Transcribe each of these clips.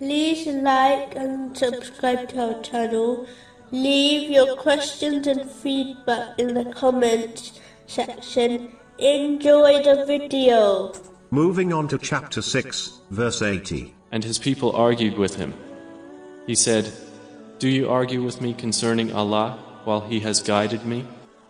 like and subscribe to our channel. Leave your questions and feedback in the comments section. Enjoy the video. Moving on to chapter 6, verse 80. And his people argued with him. He said, Do you argue with me concerning Allah while He has guided me?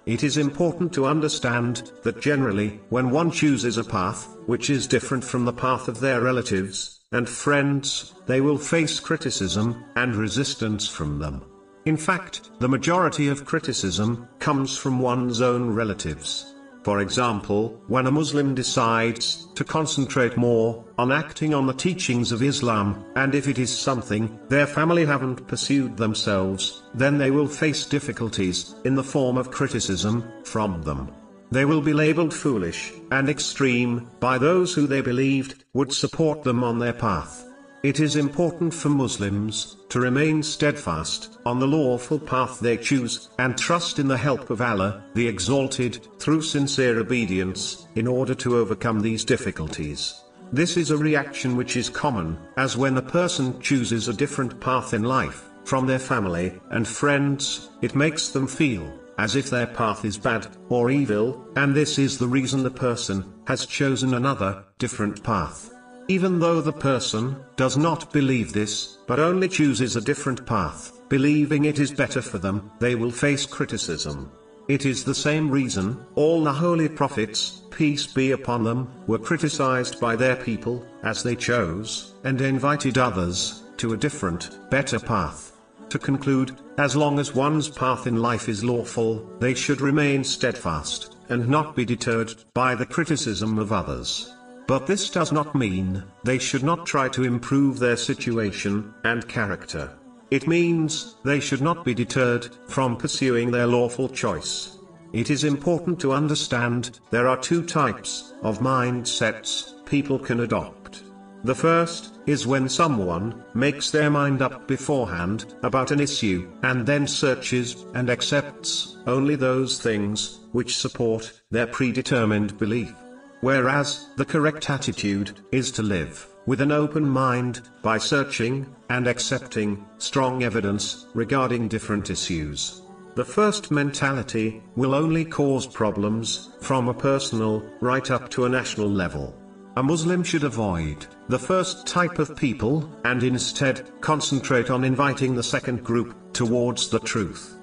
It is important to understand that generally, when one chooses a path, which is different from the path of their relatives and friends, they will face criticism and resistance from them. In fact, the majority of criticism comes from one's own relatives. For example, when a Muslim decides to concentrate more on acting on the teachings of Islam, and if it is something their family haven't pursued themselves, then they will face difficulties in the form of criticism from them. They will be labeled foolish and extreme by those who they believed would support them on their path. It is important for Muslims to remain steadfast on the lawful path they choose and trust in the help of Allah, the Exalted, through sincere obedience, in order to overcome these difficulties. This is a reaction which is common, as when a person chooses a different path in life, from their family and friends, it makes them feel as if their path is bad or evil, and this is the reason the person has chosen another, different path. Even though the person does not believe this, but only chooses a different path, believing it is better for them, they will face criticism. It is the same reason all the holy prophets, peace be upon them, were criticized by their people, as they chose, and invited others, to a different, better path. To conclude, as long as one's path in life is lawful, they should remain steadfast, and not be deterred by the criticism of others. But this does not mean they should not try to improve their situation and character. It means they should not be deterred from pursuing their lawful choice. It is important to understand there are two types of mindsets people can adopt. The first is when someone makes their mind up beforehand about an issue and then searches and accepts only those things which support their predetermined belief. Whereas, the correct attitude is to live with an open mind by searching and accepting strong evidence regarding different issues. The first mentality will only cause problems from a personal right up to a national level. A Muslim should avoid the first type of people and instead concentrate on inviting the second group towards the truth.